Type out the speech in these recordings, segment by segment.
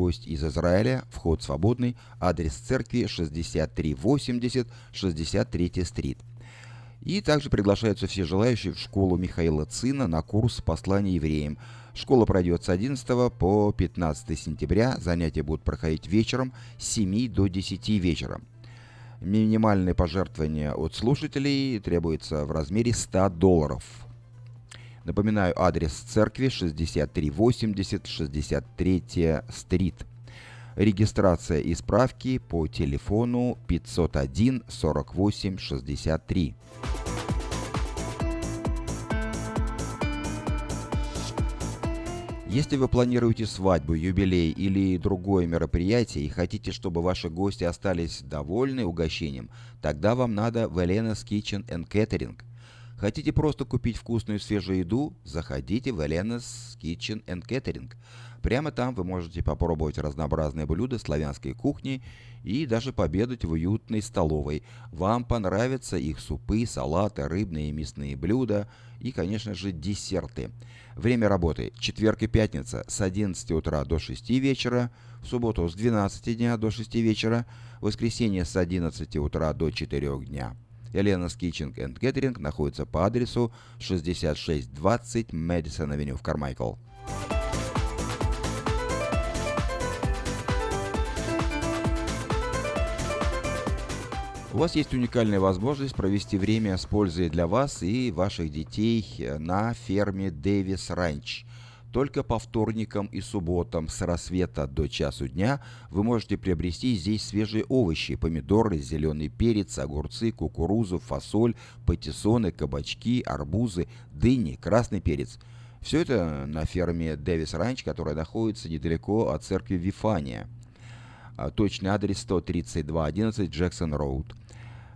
гость из Израиля, вход свободный, адрес церкви 6380 63 стрит. И также приглашаются все желающие в школу Михаила Цина на курс послания евреям. Школа пройдет с 11 по 15 сентября. Занятия будут проходить вечером с 7 до 10 вечера. Минимальное пожертвование от слушателей требуется в размере 100 долларов. Напоминаю, адрес церкви 6380 63 стрит. Регистрация и справки по телефону 501 48 63. Если вы планируете свадьбу, юбилей или другое мероприятие и хотите, чтобы ваши гости остались довольны угощением, тогда вам надо в Elena's Kitchen and Catering. Хотите просто купить вкусную свежую еду? Заходите в Elena's Kitchen and Catering. Прямо там вы можете попробовать разнообразные блюда славянской кухни и даже пообедать в уютной столовой. Вам понравятся их супы, салаты, рыбные и мясные блюда и, конечно же, десерты. Время работы – четверг и пятница с 11 утра до 6 вечера, в субботу с 12 дня до 6 вечера, воскресенье с 11 утра до 4 дня. Елена's Kitchen and Gathering находится по адресу 6620 Мэдисон Авеню в Кармайкл. У вас есть уникальная возможность провести время с пользой для вас и ваших детей на ферме Дэвис Ранч. Только по вторникам и субботам с рассвета до часу дня вы можете приобрести здесь свежие овощи, помидоры, зеленый перец, огурцы, кукурузу, фасоль, патиссоны, кабачки, арбузы, дыни, красный перец. Все это на ферме Дэвис Ранч, которая находится недалеко от церкви Вифания. А, точный адрес 13211 Джексон Роуд.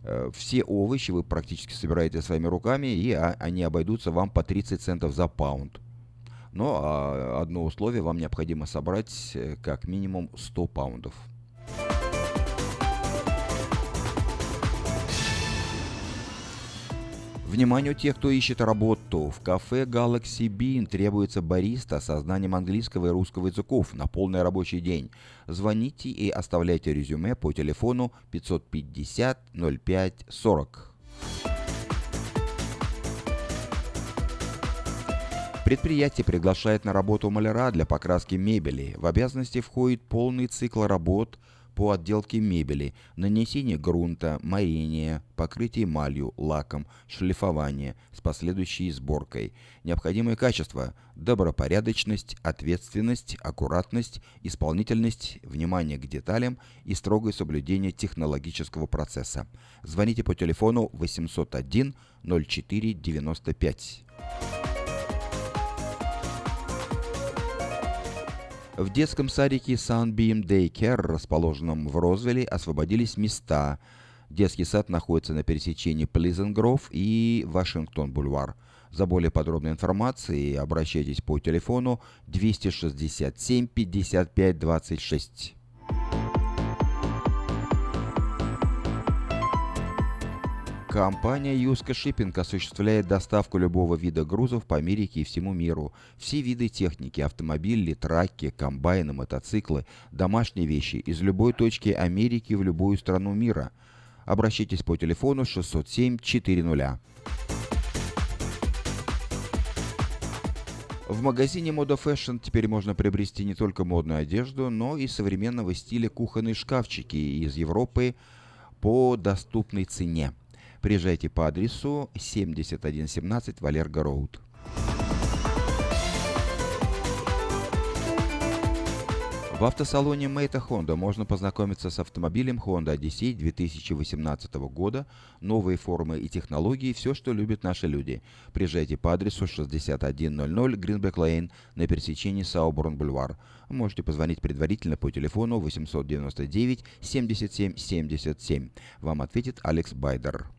Э, все овощи вы практически собираете своими руками, и а, они обойдутся вам по 30 центов за паунд. Но а, одно условие, вам необходимо собрать э, как минимум 100 паундов. Вниманию тех, кто ищет работу. В кафе Galaxy Bean требуется бариста со знанием английского и русского языков на полный рабочий день. Звоните и оставляйте резюме по телефону 550 05 40. Предприятие приглашает на работу маляра для покраски мебели. В обязанности входит полный цикл работ – по отделке мебели, нанесение грунта, морение, покрытие эмалью, лаком, шлифование с последующей сборкой. Необходимые качества – добропорядочность, ответственность, аккуратность, исполнительность, внимание к деталям и строгое соблюдение технологического процесса. Звоните по телефону 801 04 95. В детском садике Sunbeam Daycare, расположенном в Розвилле, освободились места. Детский сад находится на пересечении Grove и Вашингтон-Бульвар. За более подробной информацией обращайтесь по телефону 267 55 26. Компания Юска Шиппинг осуществляет доставку любого вида грузов по Америке и всему миру. Все виды техники, автомобили, траки, комбайны, мотоциклы, домашние вещи из любой точки Америки в любую страну мира. Обращайтесь по телефону 607 400. В магазине Moda Fashion теперь можно приобрести не только модную одежду, но и современного стиля кухонные шкафчики из Европы по доступной цене. Приезжайте по адресу 7117 Валерго Роуд. В автосалоне Мейта Honda можно познакомиться с автомобилем Honda Odyssey 2018 года, новые формы и технологии, все, что любят наши люди. Приезжайте по адресу 6100 Greenback Lane на пересечении Сауборн Бульвар. Можете позвонить предварительно по телефону 899 77 77. Вам ответит Алекс Байдер.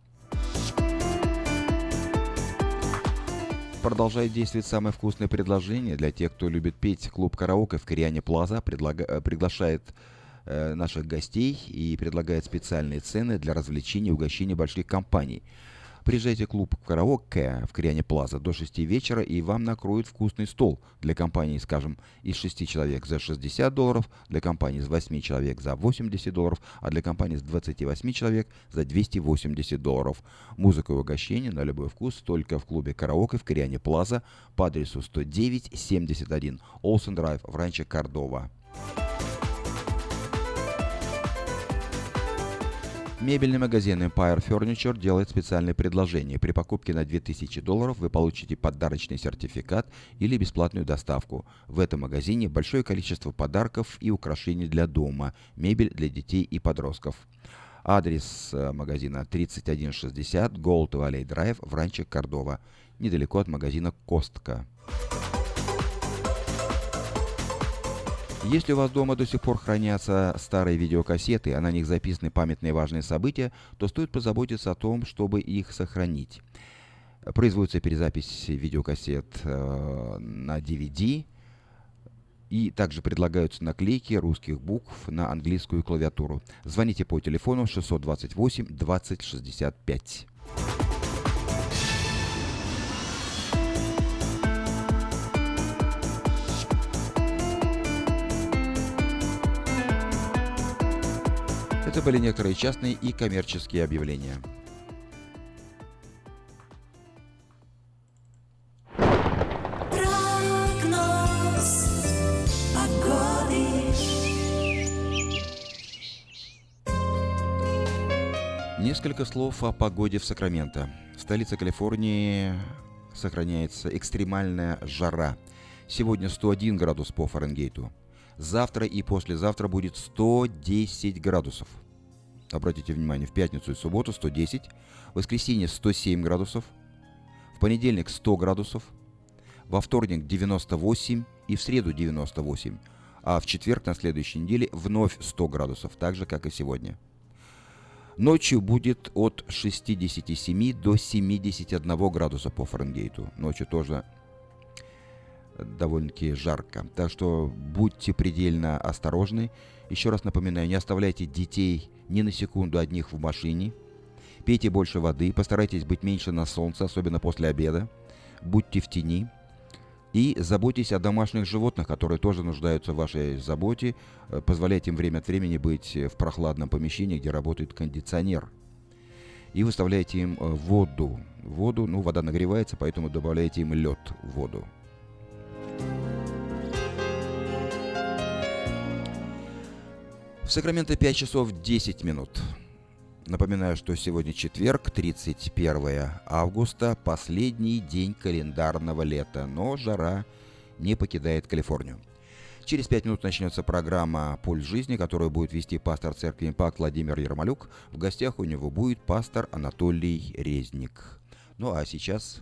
Продолжает действовать самое вкусное предложение для тех, кто любит петь. Клуб «Караоке» в Кориане Плаза предлага... Э, приглашает э, наших гостей и предлагает специальные цены для развлечений и угощений больших компаний. Приезжайте в клуб «Караоке» в Кориане Плаза до 6 вечера, и вам накроют вкусный стол для компании, скажем, из 6 человек за 60 долларов, для компании из 8 человек за 80 долларов, а для компании из 28 человек за 280 долларов. Музыка и угощение на любой вкус только в клубе «Караоке» в Кориане Плаза по адресу 10971 Олсен Драйв в Ранче Кордова. Мебельный магазин Empire Furniture делает специальное предложение. При покупке на 2000 долларов вы получите подарочный сертификат или бесплатную доставку. В этом магазине большое количество подарков и украшений для дома, мебель для детей и подростков. Адрес э, магазина 3160 Gold Valley Drive в Ранче Кордова, недалеко от магазина Костка. Если у вас дома до сих пор хранятся старые видеокассеты, а на них записаны памятные важные события, то стоит позаботиться о том, чтобы их сохранить. Производится перезапись видеокассет э, на DVD, и также предлагаются наклейки русских букв на английскую клавиатуру. Звоните по телефону 628 2065. Это были некоторые частные и коммерческие объявления. Несколько слов о погоде в Сакраменто. В столице Калифорнии сохраняется экстремальная жара. Сегодня 101 градус по Фаренгейту. Завтра и послезавтра будет 110 градусов обратите внимание, в пятницу и субботу 110, в воскресенье 107 градусов, в понедельник 100 градусов, во вторник 98 и в среду 98, а в четверг на следующей неделе вновь 100 градусов, так же, как и сегодня. Ночью будет от 67 до 71 градуса по Фаренгейту. Ночью тоже довольно-таки жарко. Так что будьте предельно осторожны. Еще раз напоминаю, не оставляйте детей ни на секунду одних в машине. Пейте больше воды, постарайтесь быть меньше на солнце, особенно после обеда. Будьте в тени. И заботьтесь о домашних животных, которые тоже нуждаются в вашей заботе. Э, позволяйте им время от времени быть в прохладном помещении, где работает кондиционер. И выставляйте им э, воду. Воду, ну, вода нагревается, поэтому добавляйте им лед в воду. В Сакраменто 5 часов 10 минут. Напоминаю, что сегодня четверг, 31 августа, последний день календарного лета, но жара не покидает Калифорнию. Через пять минут начнется программа «Пульс жизни», которую будет вести пастор церкви «Импакт» Владимир Ермолюк. В гостях у него будет пастор Анатолий Резник. Ну а сейчас...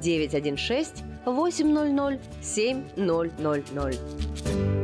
916 800 7000.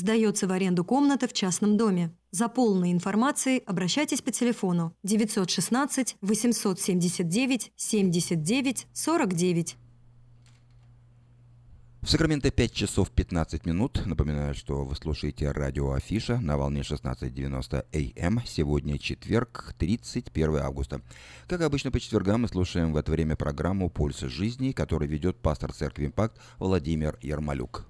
Сдается в аренду комната в частном доме. За полной информацией обращайтесь по телефону 916 879 79 49. В Сакраменто 5 часов 15 минут. Напоминаю, что вы слушаете радио Афиша на волне 16.90 АМ. Сегодня четверг, 31 августа. Как обычно по четвергам мы слушаем в это время программу «Пульс жизни», которую ведет пастор церкви «Импакт» Владимир Ермолюк.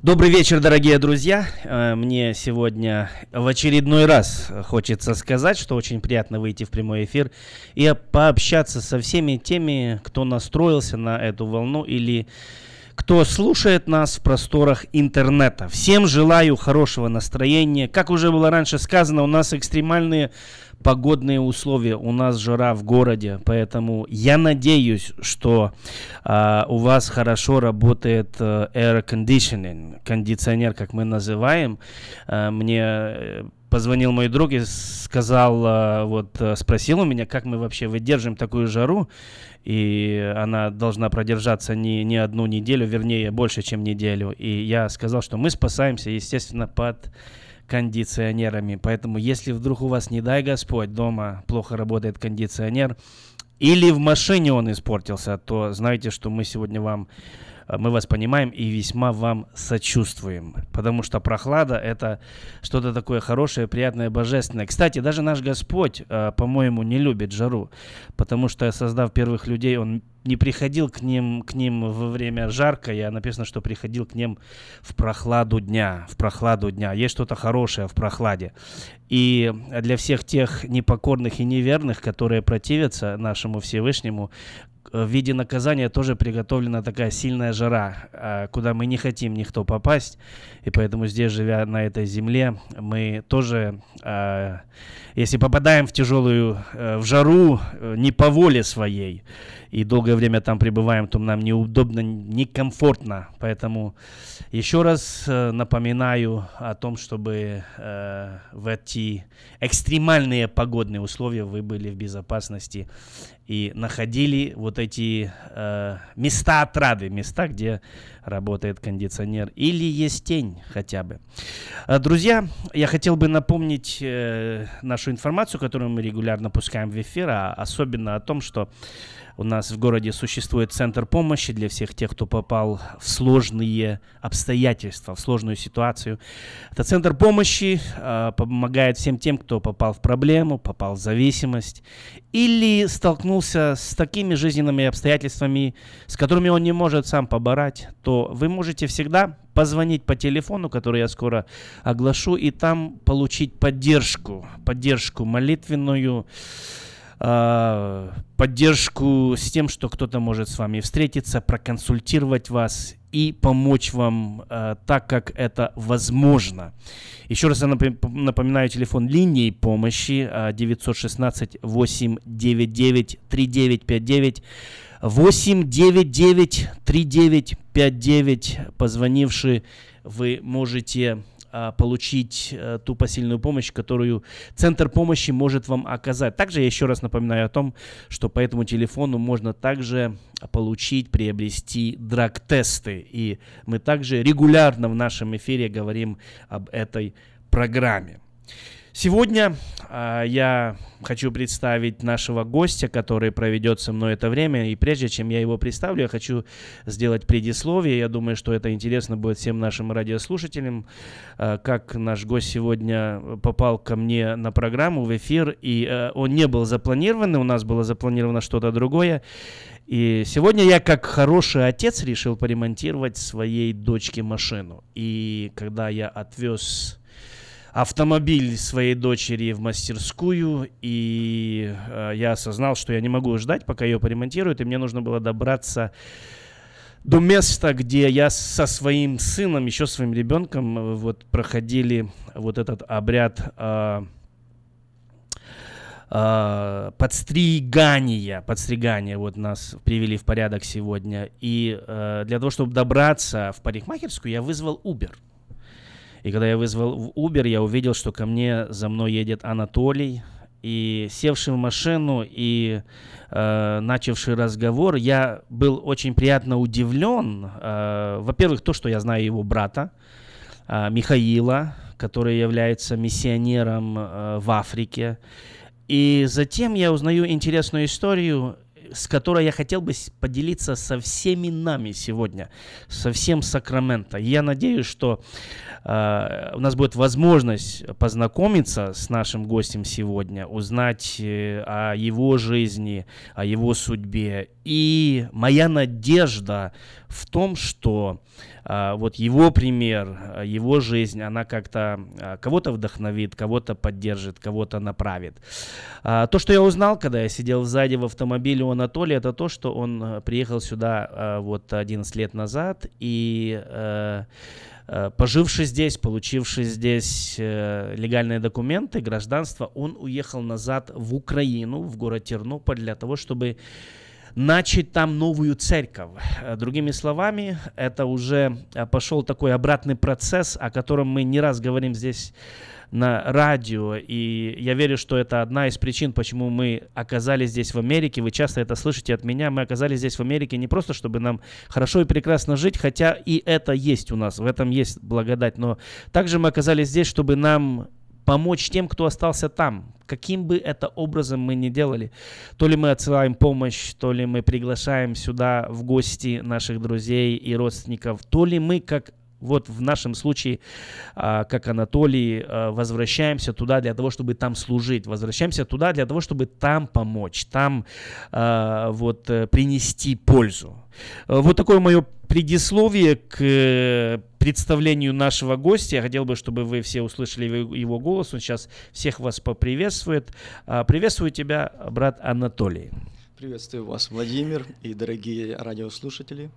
Добрый вечер, дорогие друзья. Э, мне сегодня в очередной раз хочется сказать, что очень приятно выйти в прямой эфир и пообщаться со всеми теми, кто настроился на эту волну или кто слушает нас в просторах интернета. Всем желаю хорошего настроения. Как уже было раньше сказано, у нас экстремальные погодные условия. У нас жара в городе, поэтому я надеюсь, что э, у вас хорошо работает э, air conditioning, кондиционер, как мы называем. Э, мне позвонил мой друг и сказал, э, вот э, спросил у меня, как мы вообще выдержим такую жару, и она должна продержаться не, не одну неделю, вернее, больше, чем неделю. И я сказал, что мы спасаемся, естественно, под кондиционерами. Поэтому, если вдруг у вас, не дай Господь, дома плохо работает кондиционер, или в машине он испортился, то знайте, что мы сегодня вам мы вас понимаем и весьма вам сочувствуем, потому что прохлада это что-то такое хорошее, приятное, божественное. Кстати, даже наш Господь, э, по-моему, не любит жару, потому что создав первых людей, он не приходил к ним, к ним во время жарко, я написано, что приходил к ним в прохладу дня, в прохладу дня. Есть что-то хорошее в прохладе. И для всех тех непокорных и неверных, которые противятся нашему Всевышнему, в виде наказания тоже приготовлена такая сильная жара, а, куда мы не хотим никто попасть. И поэтому здесь, живя на этой земле, мы тоже, а, если попадаем в тяжелую, э, в жару э, не по воле своей, и долгое время там пребываем, то нам неудобно, некомфортно. Поэтому еще раз э, напоминаю о том, чтобы в эти экстремальные погодные условия вы были в безопасности и находили вот эти э, места отрады, места, где работает кондиционер или есть тень хотя бы. Э, друзья, я хотел бы напомнить э, нашу информацию, которую мы регулярно пускаем в эфир, а особенно о том, что у нас в городе существует центр помощи для всех тех, кто попал в сложные обстоятельства, в сложную ситуацию. Это центр помощи э, помогает всем тем, кто попал в проблему, попал в зависимость или столкнулся с такими жизненными обстоятельствами, с которыми он не может сам побороть, то вы можете всегда позвонить по телефону, который я скоро оглашу, и там получить поддержку, поддержку молитвенную, э, поддержку с тем, что кто-то может с вами встретиться, проконсультировать вас и помочь вам э, так, как это возможно. Еще раз я напоминаю телефон линии помощи э, 916 899 3959 899 3959 позвонивший вы можете а, получить а, ту посильную помощь, которую Центр помощи может вам оказать. Также я еще раз напоминаю о том, что по этому телефону можно также получить, приобрести драг-тесты. И мы также регулярно в нашем эфире говорим об этой программе. Сегодня э, я хочу представить нашего гостя, который проведет со мной это время. И прежде чем я его представлю, я хочу сделать предисловие. Я думаю, что это интересно будет всем нашим радиослушателям, э, как наш гость сегодня попал ко мне на программу, в эфир. И э, он не был запланирован, у нас было запланировано что-то другое. И сегодня я, как хороший отец, решил поремонтировать своей дочке машину. И когда я отвез автомобиль своей дочери в мастерскую, и э, я осознал, что я не могу ждать, пока ее поремонтируют, и мне нужно было добраться до места, где я со своим сыном, еще своим ребенком, э, вот проходили вот этот обряд э, э, подстригания, подстригания, вот нас привели в порядок сегодня, и э, для того, чтобы добраться в парикмахерскую, я вызвал Uber. И когда я вызвал в Uber, я увидел, что ко мне за мной едет Анатолий. И севший в машину и э, начавший разговор, я был очень приятно удивлен. Э, во-первых, то, что я знаю его брата, э, Михаила, который является миссионером э, в Африке. И затем я узнаю интересную историю с которой я хотел бы поделиться со всеми нами сегодня, со всем Сакраменто. Я надеюсь, что э, у нас будет возможность познакомиться с нашим гостем сегодня, узнать э, о его жизни, о его судьбе. И моя надежда в том, что э, вот его пример, его жизнь, она как-то э, кого-то вдохновит, кого-то поддержит, кого-то направит. Э, то, что я узнал, когда я сидел сзади в автомобиле у Анатолия, это то, что он приехал сюда э, вот 11 лет назад и э, поживший здесь, получивший здесь э, легальные документы, гражданство, он уехал назад в Украину, в город Тернополь, для того, чтобы начать там новую церковь. Э, другими словами, это уже э, пошел такой обратный процесс, о котором мы не раз говорим здесь на радио, и я верю, что это одна из причин, почему мы оказались здесь в Америке. Вы часто это слышите от меня. Мы оказались здесь в Америке не просто, чтобы нам хорошо и прекрасно жить, хотя и это есть у нас, в этом есть благодать, но также мы оказались здесь, чтобы нам помочь тем, кто остался там, каким бы это образом мы ни делали. То ли мы отсылаем помощь, то ли мы приглашаем сюда в гости наших друзей и родственников, то ли мы, как вот в нашем случае, а, как Анатолий, а, возвращаемся туда для того, чтобы там служить, возвращаемся туда для того, чтобы там помочь, там а, вот э, принести пользу. Вот такое мое предисловие к э, представлению нашего гостя. Я хотел бы, чтобы вы все услышали его голос. Он сейчас всех вас поприветствует. Приветствую тебя, брат Анатолий. Приветствую вас, Владимир и дорогие радиослушатели.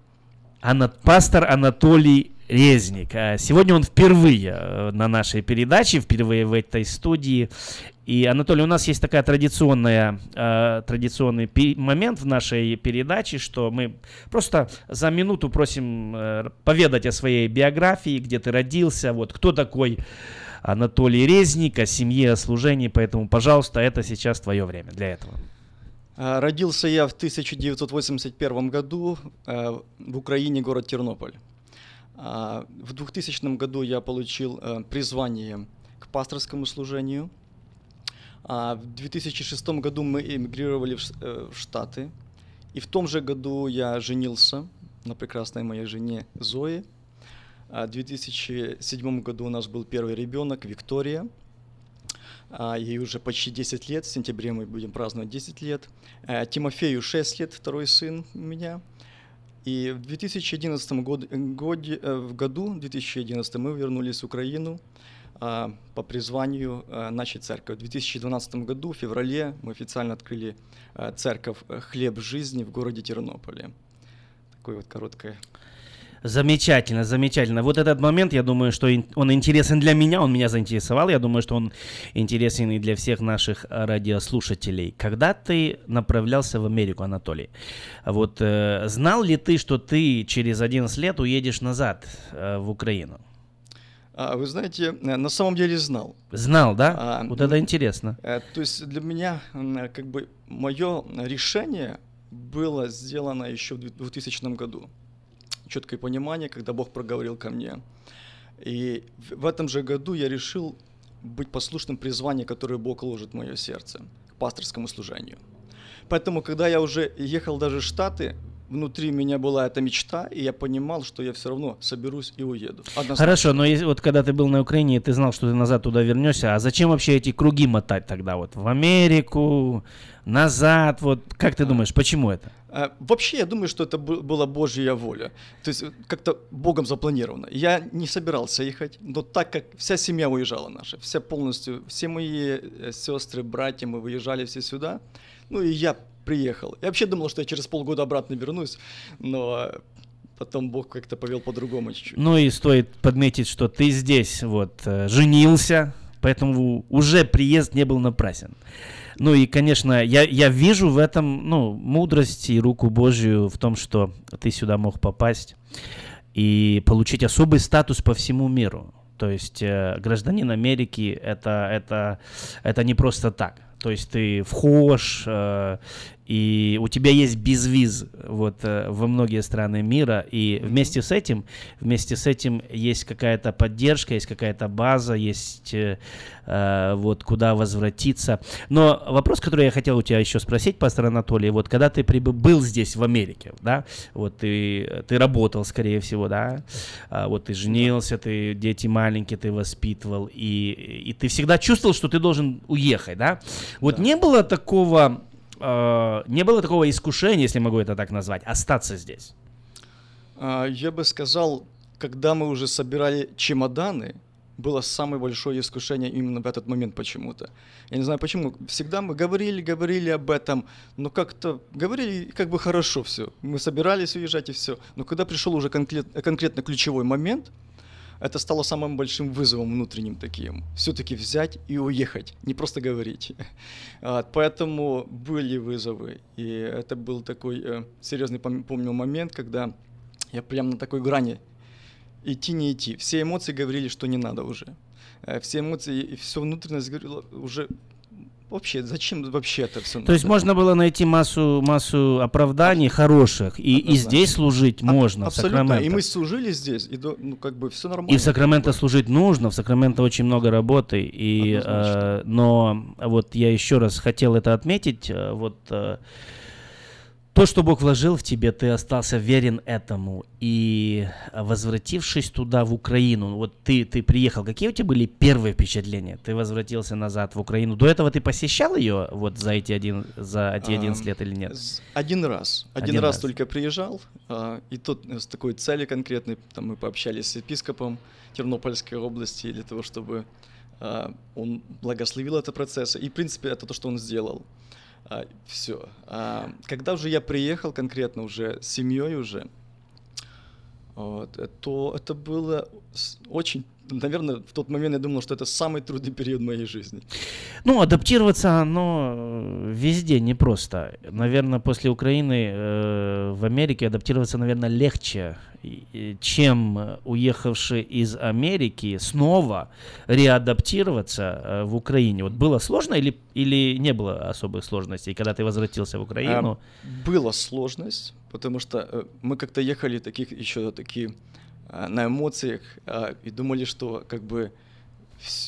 Пастор Анатолий Резник. А сегодня он впервые э, на нашей передаче, впервые в этой студии. И, Анатолий, у нас есть такая традиционная, э, традиционный момент в нашей передаче, что мы просто за минуту просим э, поведать о своей биографии, где ты родился, вот кто такой Анатолий Резник, о семье, о служении. Поэтому, пожалуйста, это сейчас твое время для этого. А, родился я в 1981 году э, в Украине, город Тернополь. А, в 2000 году я получил э, призвание к пасторскому служению. В 2006 году мы эмигрировали э, в Штаты. И в том же году я женился на прекрасной моей жене Зое. В 2007 году у нас был первый ребенок, Виктория – ей уже почти 10 лет, в сентябре мы будем праздновать 10 лет. Э, Тимофею 6 лет, второй сын у меня. И в 2011 год, годе, э, в году, 2011, мы вернулись в Украину а, по призванию э, начать церковь. В 2012 году, в феврале, мы официально открыли церковь «Хлеб жизни» в городе Тернополе. Такое вот короткое Замечательно, замечательно. Вот этот момент, я думаю, что он интересен для меня, он меня заинтересовал. Я думаю, что он интересен и для всех наших радиослушателей. Когда ты направлялся в Америку, Анатолий, вот э, знал ли ты, что ты через 11 лет уедешь назад э, в Украину? А, вы знаете, э, на самом деле знал. Знал, да? А, вот это интересно. Э, то есть для меня, как бы, мое решение было сделано еще в 2000 году четкое понимание, когда Бог проговорил ко мне. И в этом же году я решил быть послушным призванию, которое Бог ложит в мое сердце, к пасторскому служению. Поэтому, когда я уже ехал даже в Штаты, внутри меня была эта мечта, и я понимал, что я все равно соберусь и уеду. Однозначно. Хорошо, но если, вот когда ты был на Украине, ты знал, что ты назад туда вернешься, а зачем вообще эти круги мотать тогда вот в Америку, назад, вот как ты думаешь, почему это? А, вообще, я думаю, что это была Божья воля. То есть как-то Богом запланировано. Я не собирался ехать, но так как вся семья уезжала наша, вся полностью, все мои э, сестры, братья, мы выезжали все сюда, ну и я приехал. Я вообще думал, что я через полгода обратно вернусь, но потом Бог как-то повел по-другому чуть-чуть. Ну и стоит подметить, что ты здесь вот э, женился, поэтому уже приезд не был напрасен. Ну и, конечно, я, я вижу в этом, ну, мудрость и руку Божью в том, что ты сюда мог попасть и получить особый статус по всему миру. То есть э, гражданин Америки это, это, это не просто так. То есть ты вхож, э, и у тебя есть безвиз вот э, во многие страны мира, и вместе с этим, вместе с этим есть какая-то поддержка, есть какая-то база, есть э, э, вот куда возвратиться. Но вопрос, который я хотел у тебя еще спросить, пастор Анатолий, вот когда ты прибыл, был здесь в Америке, да, вот ты ты работал, скорее всего, да, а, вот ты женился, ты дети маленькие, ты воспитывал, и и ты всегда чувствовал, что ты должен уехать, да? Вот да. не было такого э, не было такого искушения, если могу это так назвать, остаться здесь? А, я бы сказал, когда мы уже собирали чемоданы, было самое большое искушение именно в этот момент почему-то. Я не знаю почему. Всегда мы говорили, говорили об этом, но как-то говорили как бы хорошо все. Мы собирались уезжать и все. Но когда пришел уже конкрет, конкретно ключевой момент, это стало самым большим вызовом внутренним таким. Все-таки взять и уехать, не просто говорить. Поэтому были вызовы. И это был такой э, серьезный, помню, момент, когда я прямо на такой грани идти, не идти. Все эмоции говорили, что не надо уже. Э, все эмоции и все внутренность говорило уже вообще, зачем вообще это все? То есть можно было найти массу, массу оправданий хороших, и, и здесь служить можно, Абсолютно, в и мы служили здесь, и ну, как бы все нормально. И в Сакраменто служить нужно, в Сакраменто очень много работы, и, э, но вот я еще раз хотел это отметить, э, вот... Э, то, что Бог вложил в тебе, ты остался верен этому. И возвратившись туда, в Украину, вот ты, ты приехал, какие у тебя были первые впечатления? Ты возвратился назад в Украину. До этого ты посещал ее вот за эти, один, за эти 11 лет или нет? Один раз. Один, один раз, раз только приезжал. А, и тут с такой целью конкретной, там мы пообщались с епископом Тернопольской области для того, чтобы а, он благословил этот процесс. И, в принципе, это то, что он сделал. А, все. А, когда уже я приехал конкретно уже с семьей уже, вот, э, то это было очень наверное, в тот момент я думал, что это самый трудный период моей жизни. Ну, адаптироваться, оно э, везде непросто. Наверное, после Украины э, в Америке адаптироваться, наверное, легче, чем уехавший из Америки снова реадаптироваться э, в Украине. Вот было сложно или, или не было особых сложностей, когда ты возвратился в Украину? А, была сложность, потому что э, мы как-то ехали таких еще такие Э, на эмоциях э, и думали, что как бы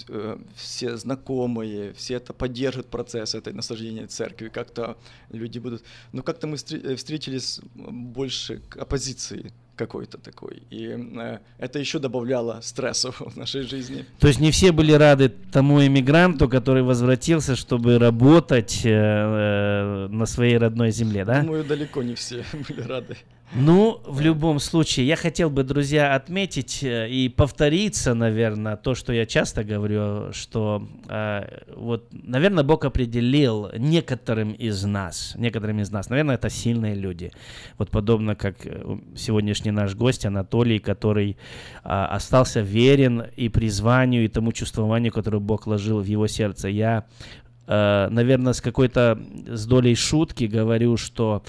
э, все знакомые, все это поддержат процесс этой наслаждения церкви, как-то люди будут... Но как-то мы встретились больше к оппозиции какой-то такой. И э, это еще добавляло стрессов в нашей жизни. То есть не все были рады тому иммигранту, который возвратился, чтобы работать э, э, на своей родной земле, да? Думаю, далеко не все были рады. Ну, в любом случае, я хотел бы, друзья, отметить э, и повториться, наверное, то, что я часто говорю, что э, вот, наверное, Бог определил некоторым из нас, некоторым из нас, наверное, это сильные люди, вот подобно как э, сегодняшний наш гость Анатолий, который э, остался верен и призванию, и тому чувствованию, которое Бог вложил в его сердце. Я Э, наверное, с какой-то с долей шутки говорю, что,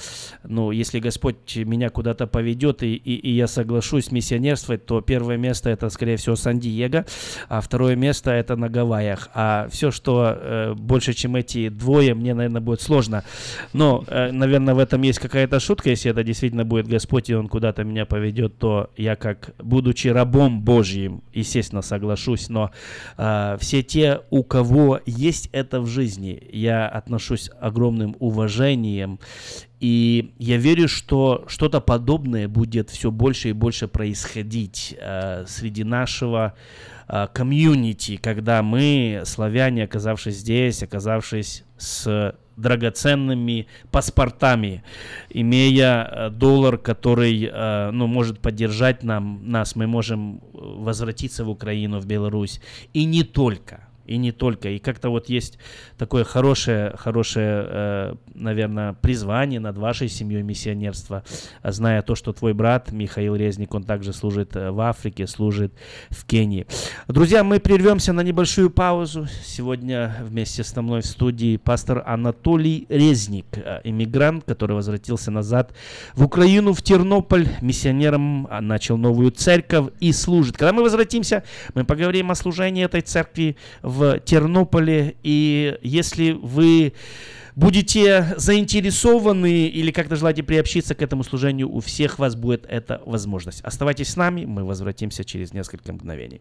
ну, если Господь меня куда-то поведет и, и, и я соглашусь миссионерствовать, то первое место это, скорее всего, Сан-Диего, а второе место это на Гавайях. А все, что э, больше, чем эти двое, мне, наверное, будет сложно. Но, э, наверное, в этом есть какая-то шутка. Если это действительно будет Господь, и Он куда-то меня поведет, то я, как будучи рабом Божьим, естественно, соглашусь. Но э, все те, у кого есть это в жизни, жизни. Я отношусь огромным уважением. И я верю, что что-то подобное будет все больше и больше происходить э, среди нашего э, когда мы, славяне, оказавшись здесь, оказавшись с драгоценными паспортами, имея э, доллар, который э, ну, может поддержать нам, нас, мы можем возвратиться в Украину, в Беларусь. И не только и не только. И как-то вот есть такое хорошее, хорошее, э, наверное, призвание над вашей семьей миссионерства, зная то, что твой брат Михаил Резник, он также служит э, в Африке, служит в Кении. Друзья, мы прервемся на небольшую паузу. Сегодня вместе со мной в студии пастор Анатолий Резник, э, иммигрант, который возвратился назад в Украину, в Тернополь, миссионером, а, начал новую церковь и служит. Когда мы возвратимся, мы поговорим о служении этой церкви в Тернополе. И если вы будете заинтересованы или как-то желаете приобщиться к этому служению, у всех вас будет эта возможность. Оставайтесь с нами, мы возвратимся через несколько мгновений.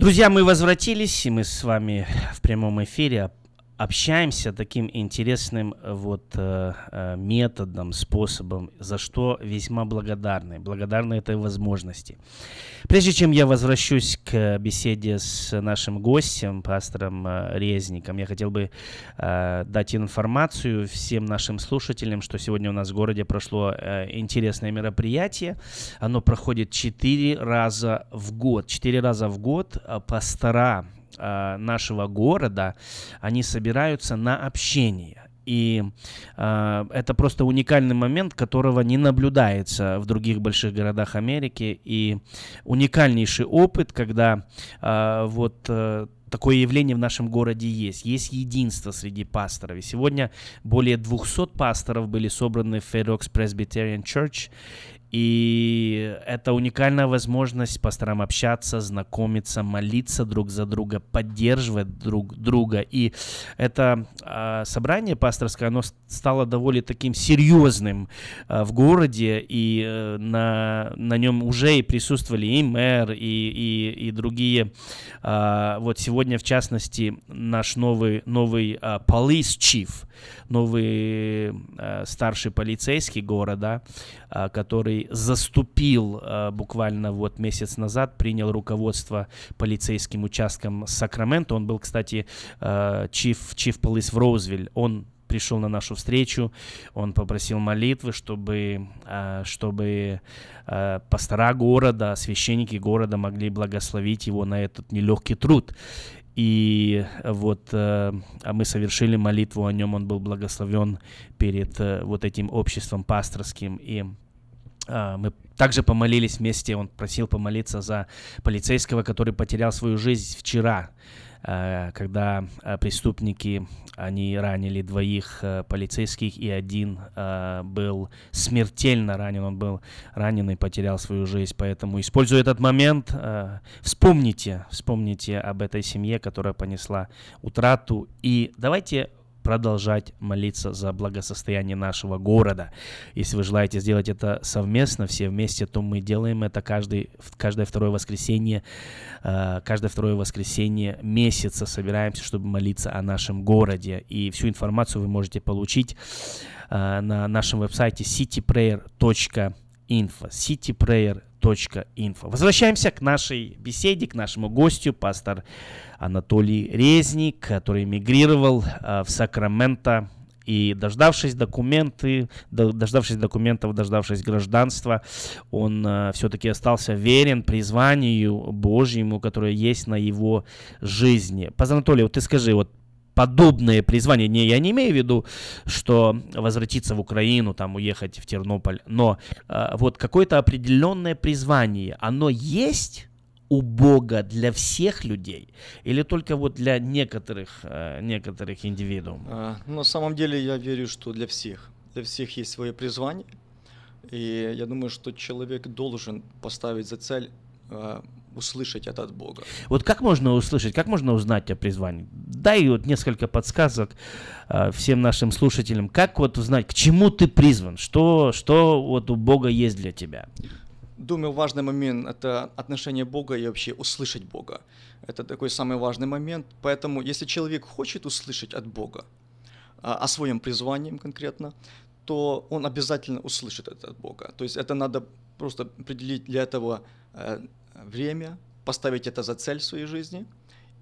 Друзья, мы возвратились, и мы с вами в прямом эфире общаемся таким интересным э, вот э, э, методом, способом, за что весьма благодарны. Благодарны этой возможности. Прежде чем я возвращусь к беседе с нашим гостем, пастором Резником, я хотел бы дать информацию всем нашим слушателям, что сегодня у нас в городе прошло интересное мероприятие. Оно проходит четыре раза в год. Четыре раза в год пастора э, нашего города, они собираются на общение. И э, это просто уникальный момент, которого не наблюдается в других больших городах Америки. И уникальнейший опыт, когда э, вот э, такое явление в нашем городе есть. Есть единство среди пасторов. И сегодня более 200 пасторов были собраны в Fairdox Presbyterian Church. И это уникальная возможность пасторам общаться, знакомиться, молиться друг за друга, поддерживать друг друга. И это э, собрание пасторское, оно стало довольно таким серьезным э, в городе, и э, на, на нем уже и присутствовали и мэр, и, и, и другие. Э, вот сегодня, в частности, наш новый, новый э, police chief, новый э, старший полицейский города, э, который заступил э, буквально вот месяц назад, принял руководство полицейским участком Сакраменто. Он был, кстати, э, chief, chief police в Роузвиль. Он пришел на нашу встречу, он попросил молитвы, чтобы, э, чтобы пастора города, священники города могли благословить его на этот нелегкий труд. И вот э, мы совершили молитву о нем, он был благословен перед э, вот этим обществом пасторским. И а, мы также помолились вместе, он просил помолиться за полицейского, который потерял свою жизнь вчера, а, когда а, преступники, они ранили двоих полицейских, и один был смертельно ранен, он был ранен и потерял свою жизнь. Поэтому, используя этот момент, вспомните, вспомните об этой семье, которая понесла утрату, и давайте продолжать молиться за благосостояние нашего города. Если вы желаете сделать это совместно, все вместе, то мы делаем это каждый, каждое второе воскресенье, э, каждое второе воскресенье месяца собираемся, чтобы молиться о нашем городе. И всю информацию вы можете получить э, на нашем веб-сайте cityprayer.info cityprayer.info. Возвращаемся к нашей беседе, к нашему гостю, пастор Анатолий Резник, который эмигрировал э, в Сакраменто и дождавшись документы, дождавшись документов, дождавшись гражданства, он э, все-таки остался верен призванию Божьему, которое есть на его жизни. Пастор Анатолий, вот ты скажи, вот подобное призвание. Не, я не имею в виду, что возвратиться в Украину, там уехать в Тернополь, но э, вот какое-то определенное призвание, оно есть у Бога для всех людей или только вот для некоторых, э, некоторых индивидуумов? А, на самом деле я верю, что для всех. Для всех есть свое призвание. И я думаю, что человек должен поставить за цель э, услышать это от Бога. Вот как можно услышать, как можно узнать о призвании? Дай вот несколько подсказок э, всем нашим слушателям, как вот узнать, к чему ты призван, что, что вот у Бога есть для тебя? Думаю, важный момент – это отношение Бога и вообще услышать Бога. Это такой самый важный момент. Поэтому, если человек хочет услышать от Бога а, о своем призвании конкретно, то он обязательно услышит это от Бога. То есть это надо просто определить для этого э, время, поставить это за цель в своей жизни.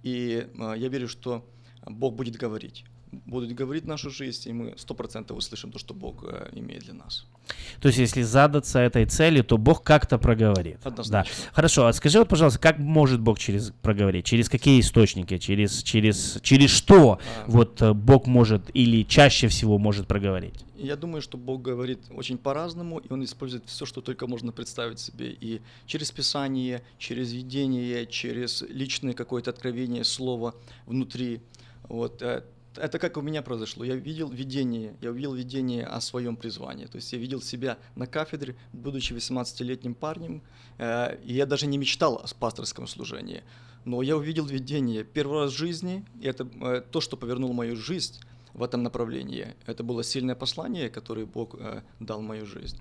И э, я верю, что Бог будет говорить. Будут говорить нашу жизнь, и мы сто процентов услышим то, что Бог э, имеет для нас. То есть, если задаться этой целью, то Бог как-то проговорит. Однозначно. Да. Хорошо, а скажи вот, пожалуйста, как может Бог через проговорить? Через какие источники? Через, через, через что А. вот э, Бог может или чаще всего может проговорить? Я думаю, что Бог говорит очень по-разному, и Он использует все, что только можно представить себе. И через Писание, через видение, через личное какое-то откровение, слово внутри. Вот. Это как у меня произошло. Я видел видение, я увидел видение о своем призвании. То есть я видел себя на кафедре, будучи 18-летним парнем, э, и я даже не мечтал о пасторском служении. Но я увидел видение первый раз в жизни, и это э, то, что повернуло мою жизнь в этом направлении. Это было сильное послание, которое Бог э, дал в мою жизнь.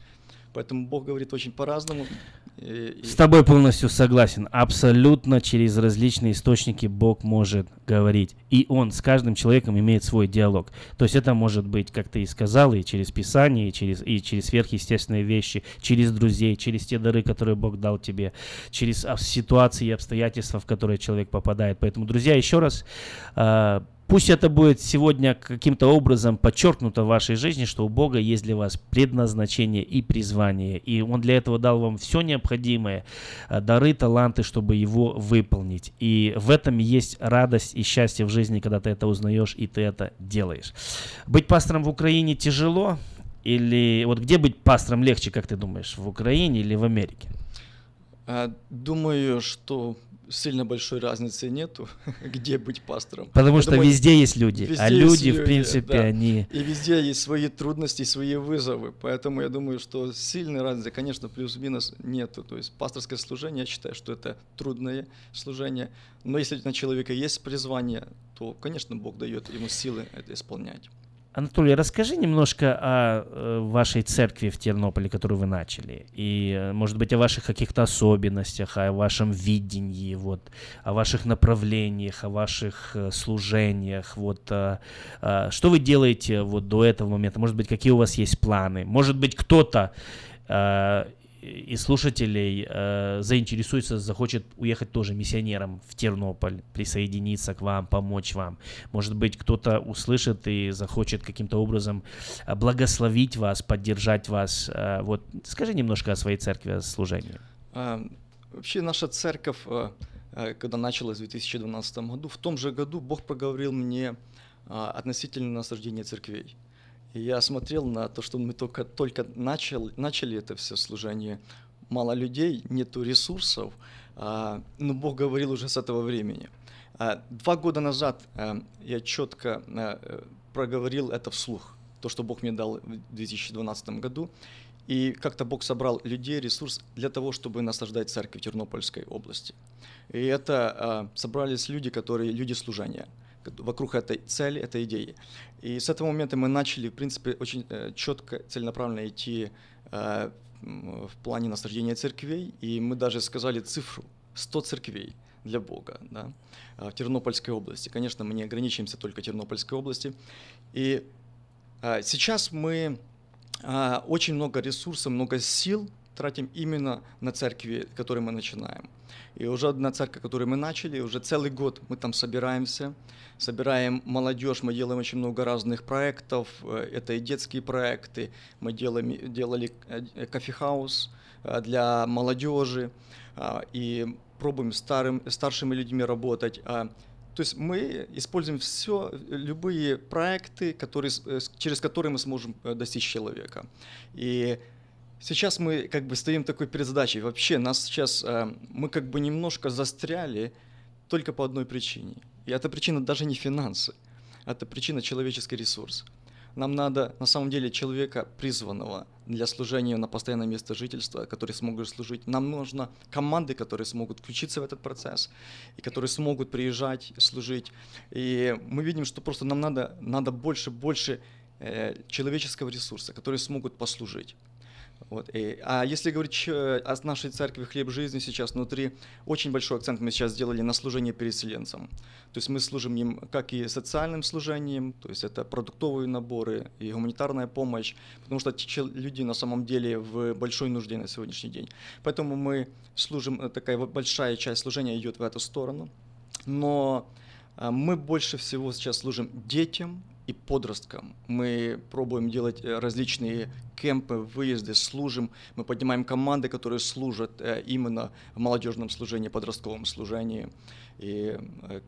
Поэтому Бог говорит очень по-разному. С тобой полностью согласен. Абсолютно через различные источники Бог может говорить. И Он с каждым человеком имеет свой диалог. То есть это может быть, как ты и сказал, и через Писание, и через, и через сверхъестественные вещи, через друзей, через те дары, которые Бог дал тебе, через об- ситуации и обстоятельства, в которые человек попадает. Поэтому, друзья, еще раз, а, Пусть это будет сегодня каким-то образом подчеркнуто в вашей жизни, что у Бога есть для вас предназначение и призвание. И Он для этого дал вам все необходимое, э, дары, таланты, чтобы его выполнить. И в этом есть радость и счастье в жизни, когда ты это узнаешь и ты это делаешь. Быть пастором в Украине тяжело? Или вот где быть пастором легче, как ты думаешь, в Украине или в Америке? А, Думаю, что сильно большой разницы нету, где быть пастором. Потому Я что думаю, везде есть люди, везде а есть люди, в принципе, да. они- И везде есть свои трудности, свои вызовы. Поэтому я думаю, что сильной разницы, конечно, плюс-минус нету. То есть пасторское служение, я считаю, что это трудное служение. Но если на человека есть призвание, то, конечно, Бог дает ему силы это исполнять. Анатолий, расскажи немножко о э, вашей церкви в Тернополе, которую вы начали. И, э, может быть, о ваших каких-то особенностях, о вашем видении, вот, о ваших направлениях, о ваших э, служениях. Вот, что вы делаете вот до этого момента? Может быть, какие у вас есть планы? Может быть, кто-то из слушателей э, заинтересуется, захочет уехать тоже миссионером в Тернополь, присоединиться к вам, помочь вам. Может быть, кто-то услышит и захочет каким-то образом э, благословить вас, поддержать вас. Э, Вот скажи немножко о своей церкви, о служении. А, Вообще наша церковь, э, э, когда началась в 2012 году, в том же году Бог проговорил мне а, относительно насаждения церквей. Я смотрел на то, что мы только, только начал, начали это все служение. Мало людей, нету ресурсов, а, но Бог говорил уже с этого времени. А, Два года назад э, я четко э, проговорил это вслух, то, что Бог мне дал в 2012 году. И как-то Бог собрал людей, ресурс для того, чтобы насаждать церковь Тернопольской области. И это а, собрались люди, которые люди служения вокруг этой цели, этой идеи. И с этого момента мы начали, в принципе, очень э, четко, целенаправленно идти э, в плане насаждения церквей. И мы даже сказали цифру 100 церквей для Бога да, а, в Тернопольской области. Конечно, мы не ограничимся только Тернопольской области. И сейчас мы очень много ресурсов, много сил тратим именно на церкви, которые мы начинаем. И уже одна церковь, которую мы начали, уже целый год мы там собираемся, собираем молодежь, мы делаем очень много разных проектов, э, это и детские проекты, мы делаем, делали э, кофехаус э, для молодежи, и пробуем старым, старшими людьми работать. то есть мы используем все, любые проекты, которые, через которые мы сможем достичь человека. И сейчас мы как бы стоим такой перед задачей. Вообще нас сейчас, э, мы как бы немножко застряли только по одной причине. И эта причина даже не финансы, это причина человеческий ресурс. Нам надо на самом деле человека призванного для служения на постоянное место жительства, который смогут служить. Нам нужно команды, которые смогут включиться в этот процесс и которые смогут приезжать, служить. И мы видим, что просто нам надо, надо больше, больше э, человеческого ресурса, которые смогут послужить. Вот. И, а если говорить о нашей церкви «Хлеб жизни» сейчас внутри, очень большой акцент мы сейчас сделали на служение переселенцам. То есть мы служим им как и социальным служением, то есть это продуктовые наборы и гуманитарная помощь, потому что люди на самом деле в большой нужде на сегодняшний день. Поэтому мы служим, э, такая вот большая часть служения идет в эту сторону. Но а, мы больше всего сейчас служим детям и подросткам. Мы пробуем делать э, различные кемпы, выезды, служим. Мы поднимаем команды, которые служат э, именно в молодежном служении, подростковом служении. И э,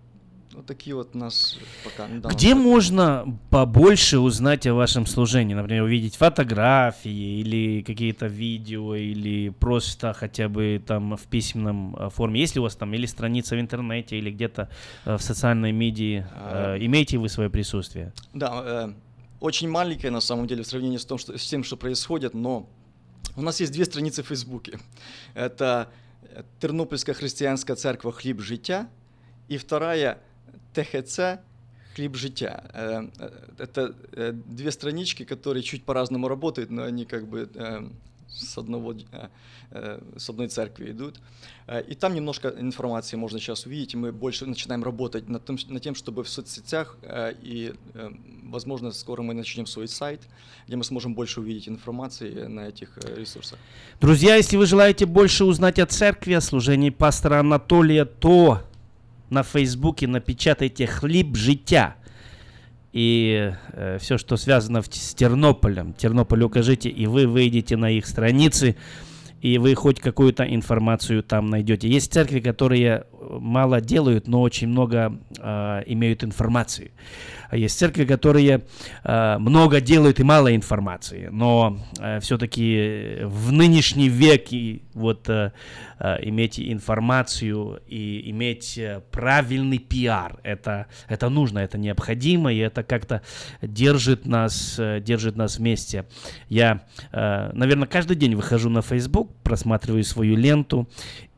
вот такие вот нас пока. Где можно побольше узнать о вашем служении? Например, увидеть фотографии или какие-то видео, или просто хотя бы там в письменном э, форме. Есть ли у вас там или страница в интернете, или где-то э, в социальной медиа? А... Имеете вы свое присутствие? Да, очень маленькое на самом деле в сравнении с, том, что, с тем, что происходит, но у нас есть две страницы в Фейсбуке. Это Тернопольская христианская церковь «Хлеб життя» и вторая ТХЦ «Хлеб життя». Э, э, это э, две странички, которые чуть по-разному работают, но они как бы с, одного, с одной церкви идут. И там немножко информации можно сейчас увидеть, мы больше начинаем работать над, тем, над тем, чтобы в соцсетях, и, возможно, скоро мы начнем свой сайт, где мы сможем больше увидеть информации на этих ресурсах. Друзья, если вы желаете больше узнать о церкви, о служении пастора Анатолия, то на Фейсбуке напечатайте «Хлеб життя». И э, все, что связано с Тернополем, Тернополь укажите, и вы выйдете на их страницы, и вы хоть какую-то информацию там найдете. Есть церкви, которые мало делают, но очень много э, имеют информации. А есть церкви, которые э, много делают и мало информации, но э, все-таки в нынешний век и вот э, э, иметь информацию и иметь э, правильный пиар, это, это нужно, это необходимо, и это как-то держит нас, э, держит нас вместе. Я, э, наверное, каждый день выхожу на Facebook, просматриваю свою ленту,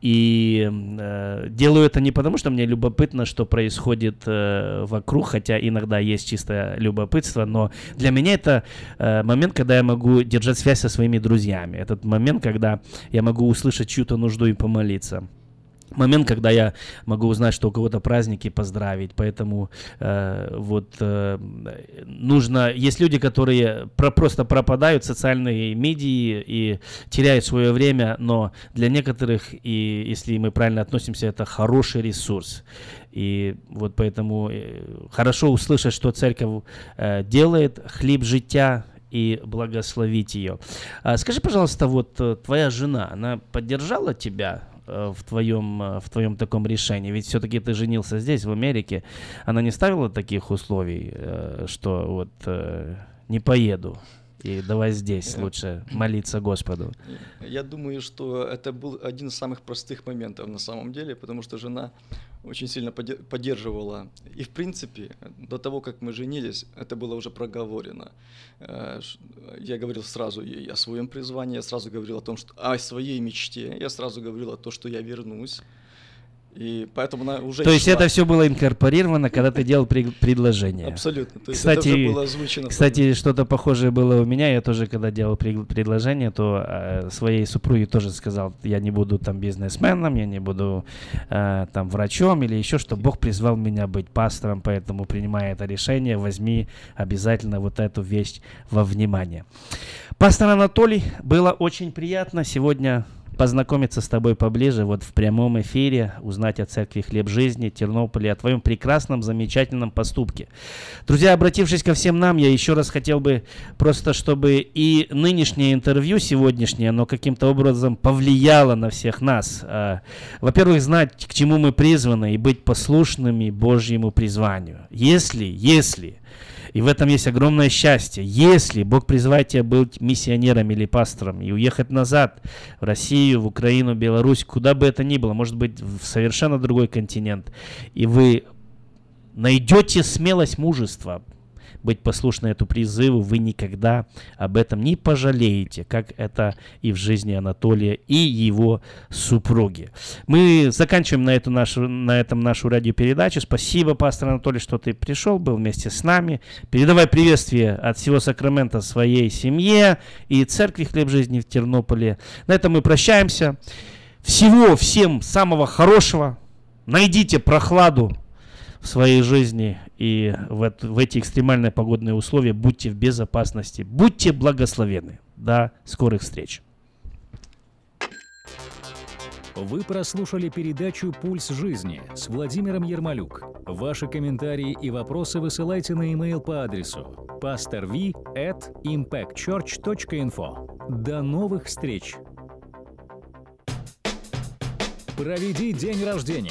и э, делаю это не потому, что мне любопытно, что происходит э, вокруг, хотя иногда есть чистое любопытство, но для меня это э, момент, когда я могу держать связь со своими друзьями. Этот момент, когда я могу услышать чью-то нужду и помолиться момент, когда я могу узнать, что у кого-то праздники, поздравить. Поэтому э, вот э, нужно... Есть люди, которые про, просто пропадают в социальные медии и теряют свое время, но для некоторых, и если мы правильно относимся, это хороший ресурс. И вот поэтому э, хорошо услышать, что церковь э, делает, хлеб життя, и благословить ее. А скажи, пожалуйста, вот э, твоя жена, она поддержала тебя в твоем, э, в твоем таком решении? Ведь все-таки ты женился здесь, в Америке. Она не ставила таких условий, э, что вот не поеду? И давай здесь лучше молиться Господу. Я думаю, что это был один из самых простых моментов на самом деле, потому что жена очень сильно поддерживала. И в принципе, до того, как мы женились, это было уже проговорено. Э, я говорил сразу ей о своем призвании, я сразу говорил о том, что о своей мечте, я сразу говорил о том, что я вернусь. И поэтому она уже То есть это все было инкорпорировано, когда ты делал при- предложение. Абсолютно. То есть кстати, это было озвучено. Кстати, что-то похожее было у меня. Я тоже, когда делал при- предложение, то э, своей супруге тоже сказал, я не буду там бизнесменом, я не буду э, там врачом или еще что. Бог призвал меня быть пастором, поэтому принимая это решение, возьми обязательно вот эту вещь во внимание. Пастор Анатолий, было очень приятно сегодня познакомиться с тобой поближе, вот в прямом эфире, узнать о церкви Хлеб Жизни, Тернополе, о твоем прекрасном, замечательном поступке. Друзья, обратившись ко всем нам, я еще раз хотел бы просто, чтобы и нынешнее интервью, сегодняшнее, оно каким-то образом повлияло на всех нас. А, во-первых, знать, к чему мы призваны и быть послушными Божьему призванию. Если, если и в этом есть огромное счастье. Если Бог призывает тебя быть миссионером или пастором и уехать назад в Россию, в Украину, Беларусь, куда бы это ни было, может быть, в совершенно другой континент, и вы найдете смелость, мужество быть послушны эту призыву, вы никогда об этом не пожалеете, как это и в жизни Анатолия и его супруги. Мы заканчиваем на, эту нашу, на этом нашу радиопередачу. Спасибо, пастор Анатолий, что ты пришел, был вместе с нами. Передавай приветствие от всего Сакрамента своей семье и церкви Хлеб Жизни в Тернополе. На этом мы прощаемся. Всего всем самого хорошего. Найдите прохладу в своей жизни и в, это, в эти экстремальные погодные условия будьте в безопасности, будьте благословены. До скорых встреч. Вы прослушали передачу «Пульс жизни» с Владимиром Ермолюк. Ваши комментарии и вопросы высылайте на e-mail по адресу pastorv at impactchurch.info. До новых встреч! Проведи день рождения,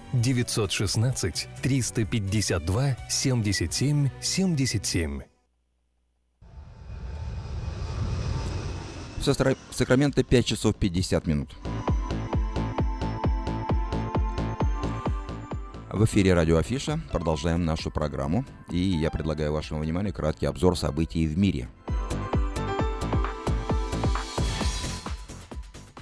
916 352 77 77. В Сакраменто 5 часов 50 минут. В эфире радио Афиша. Продолжаем нашу программу. И я предлагаю вашему вниманию краткий обзор событий в мире.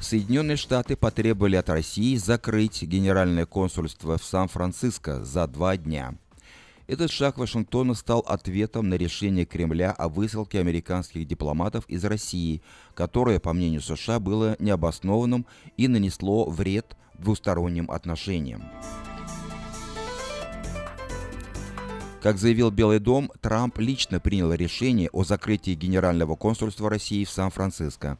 Соединенные Штаты потребовали от России закрыть генеральное консульство в Сан-Франциско за два дня. Этот шаг Вашингтона стал ответом на решение Кремля о высылке американских дипломатов из России, которое, по мнению США, было необоснованным и нанесло вред двусторонним отношениям. Как заявил Белый дом, Трамп лично принял решение о закрытии Генерального консульства России в Сан-Франциско.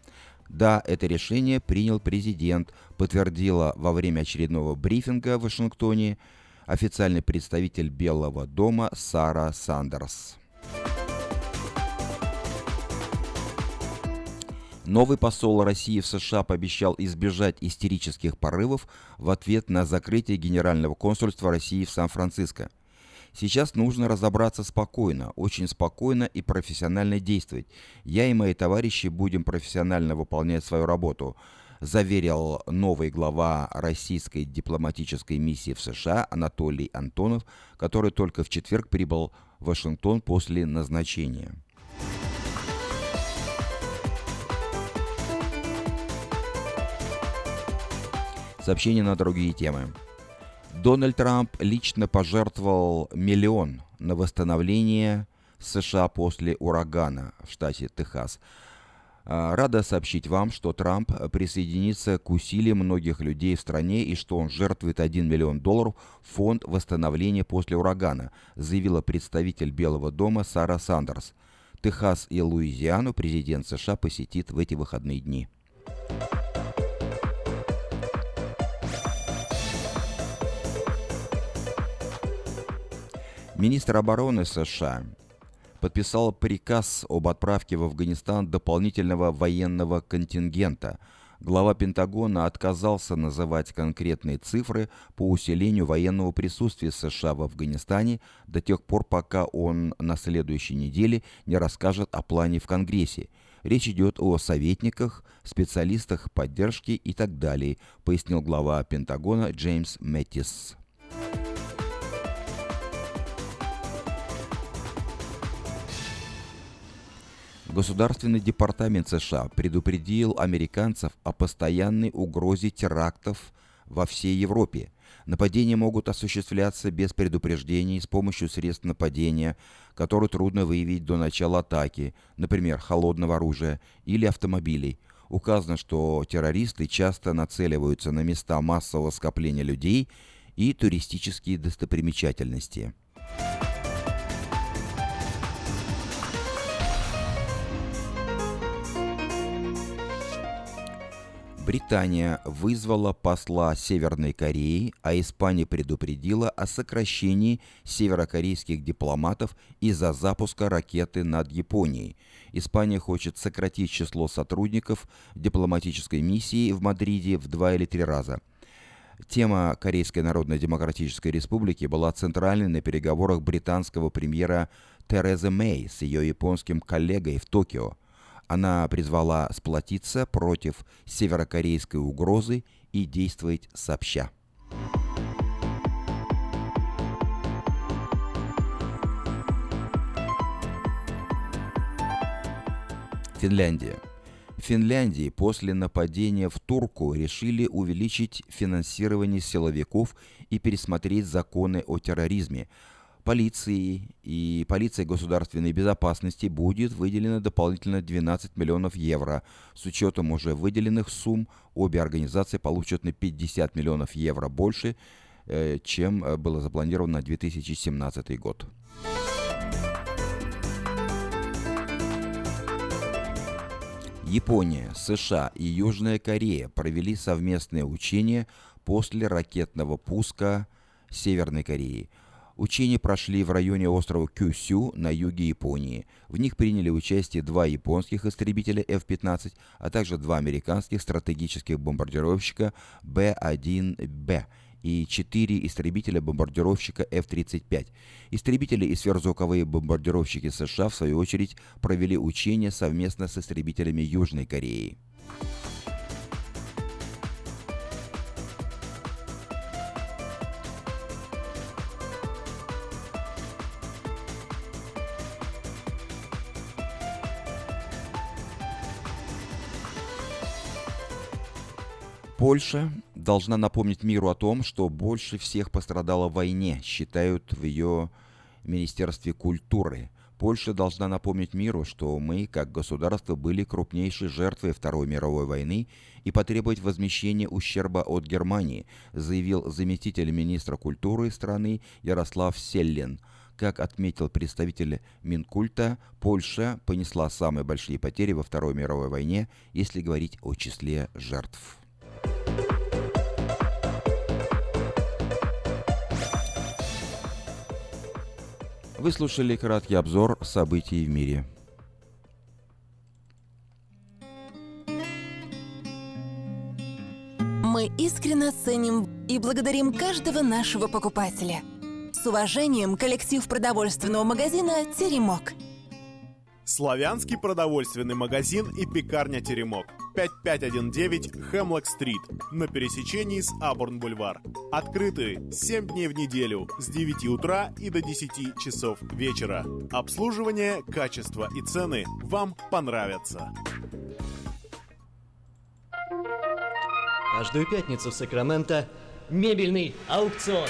Да, это решение принял президент, подтвердила во время очередного брифинга в Вашингтоне официальный представитель Белого дома Сара Сандерс. Новый посол России в США пообещал избежать истерических порывов в ответ на закрытие Генерального консульства России в Сан-Франциско. Сейчас нужно разобраться спокойно, очень спокойно и профессионально действовать. Я и мои товарищи будем профессионально выполнять свою работу, заверил новый глава российской дипломатической миссии в США Анатолий Антонов, который только в четверг прибыл в Вашингтон после назначения. Сообщение на другие темы. Дональд Трамп лично пожертвовал миллион на восстановление США после урагана в штате Техас. А, рада сообщить вам, что Трамп присоединится к усилиям многих людей в стране и что он жертвует 1 миллион долларов в фонд восстановления после урагана, заявила представитель Белого дома Сара Сандерс. Техас и Луизиану президент США посетит в эти выходные дни. Министр обороны США подписал приказ об отправке в Афганистан дополнительного военного контингента. Глава Пентагона отказался называть конкретные цифры по усилению военного присутствия США в Афганистане до тех пор, пока он на следующей неделе не расскажет о плане в Конгрессе. Речь идет о советниках, специалистах поддержки и так далее, пояснил глава Пентагона Джеймс Мэттис. Государственный департамент США предупредил американцев о постоянной угрозе терактов во всей Европе. Нападения могут осуществляться без предупреждений с помощью средств нападения, которые трудно выявить до начала атаки, например, холодного оружия или автомобилей. Указано, что террористы часто нацеливаются на места массового скопления людей и туристические достопримечательности. Британия вызвала посла Северной Кореи, а Испания предупредила о сокращении северокорейских дипломатов из-за запуска ракеты над Японией. Испания хочет сократить число сотрудников дипломатической миссии в Мадриде в два или три раза. Тема Корейской Народно-Демократической Республики была центральной на переговорах британского премьера Терезы Мэй с ее японским коллегой в Токио. Она призвала сплотиться против северокорейской угрозы и действовать сообща. Финляндия. В Финляндии после нападения в Турку решили увеличить финансирование силовиков и пересмотреть законы о терроризме, полиции и полиции государственной безопасности будет выделено дополнительно 12 миллионов евро. С учетом уже выделенных сумм обе организации получат на 50 миллионов евро больше, э, чем э, было запланировано на 2017 год. Япония, США и Южная Корея провели совместные учения после ракетного пуска Северной Кореи – Учения прошли в районе острова Кюсю на юге Японии. В них приняли участие два японских истребителя F-15, а также два американских стратегических бомбардировщика B-1B и четыре истребителя-бомбардировщика F-35. Истребители и сверхзвуковые бомбардировщики США, в свою очередь, провели учения совместно с истребителями Южной Кореи. Польша должна напомнить миру о том, что больше всех пострадала в войне, считают в ее Министерстве культуры. Польша должна напомнить миру, что мы, как государство, были крупнейшей жертвой Второй мировой войны и потребовать возмещения ущерба от Германии, заявил заместитель министра культуры страны Ярослав Селлин. Как отметил представитель Минкульта, Польша понесла самые большие потери во Второй мировой войне, если говорить о числе жертв. Вы слушали краткий обзор событий в мире. Мы искренне ценим и благодарим каждого нашего покупателя. С уважением, коллектив продовольственного магазина «Теремок». Славянский продовольственный магазин и пекарня «Теремок». 5519 Хемлок-стрит на пересечении с Абурн-бульвар. Открыты 7 дней в неделю с 9 утра и до 10 часов вечера. Обслуживание, качество и цены вам понравятся. Каждую пятницу в Сакраменто мебельный аукцион.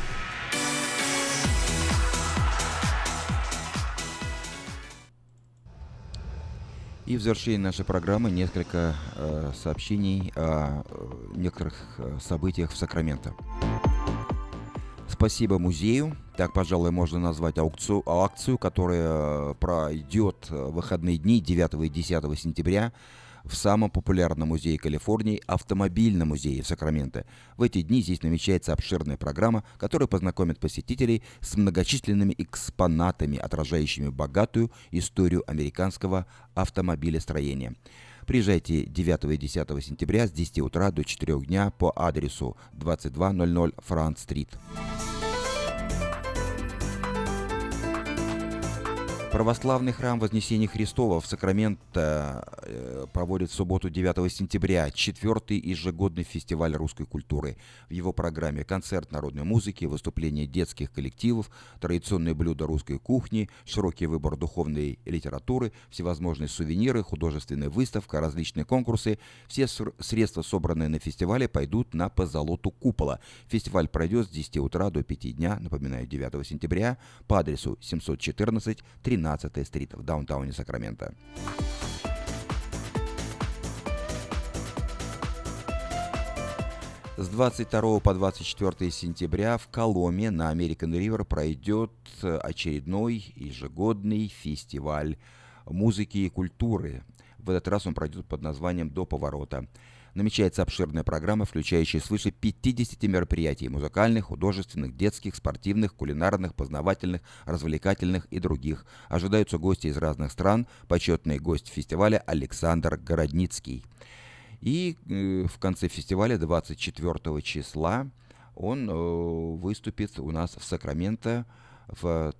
И в завершении нашей программы несколько э, сообщений о э, некоторых э, событиях в Сакраменто. Спасибо музею. Так, пожалуй, можно назвать аукцию, акцию, которая пройдет в выходные дни 9 и 10 сентября в самом популярном музее Калифорнии – автомобильном музее в Сакраменто. В эти дни здесь намечается обширная программа, которая познакомит посетителей с многочисленными экспонатами, отражающими богатую историю американского автомобилестроения. Приезжайте 9 и 10 сентября с 10 утра до 4 дня по адресу 2200 Франц-стрит. Православный храм Вознесения Христова в Сакраменто э, проводит в субботу 9 сентября четвертый ежегодный фестиваль русской культуры. В его программе концерт народной музыки, выступления детских коллективов, традиционные блюда русской кухни, широкий выбор духовной литературы, всевозможные сувениры, художественная выставка, различные конкурсы. Все средства, собранные на фестивале, пойдут на позолоту купола. Фестиваль пройдет с 10 утра до 5 дня, напоминаю, 9 сентября, по адресу 714 13 13 стрит в даунтауне Сакраменто. С 22 по 24 сентября в Коломе на American River пройдет очередной ежегодный фестиваль музыки и культуры. В этот раз он пройдет под названием «До поворота». Намечается обширная программа, включающая свыше 50 мероприятий – музыкальных, художественных, детских, спортивных, кулинарных, познавательных, развлекательных и других. Ожидаются гости из разных стран, почетный гость фестиваля Александр Городницкий. И э, в конце фестиваля 24 числа он э, выступит у нас в Сакраменто в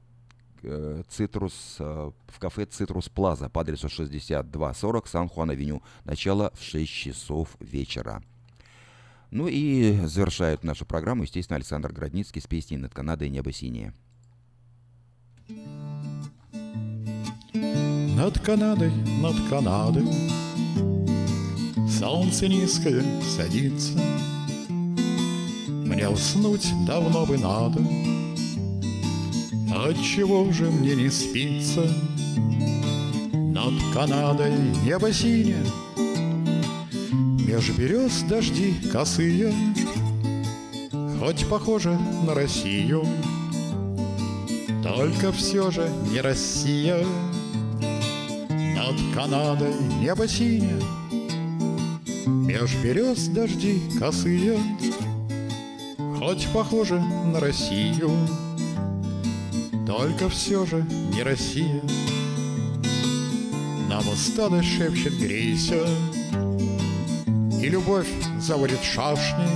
Цитрус, э, в кафе Цитрус Плаза по адресу 6240 Сан-Хуан-Авеню. Начало в 6 часов вечера. Ну и завершает нашу программу, естественно, Александр Городницкий с песней «Над Канадой небо синее». Над Канадой, над Канадой Солнце низкое садится Мне уснуть давно бы надо Отчего же мне не спится? Над Канадой небо синее Меж берез дожди косые. Хоть похоже на Россию Только все же не Россия. Над Канадой небо синее Меж берез дожди косые. Хоть похоже на Россию только все же не Россия. Нам усталость шепчет грейся, И любовь заводит шашни,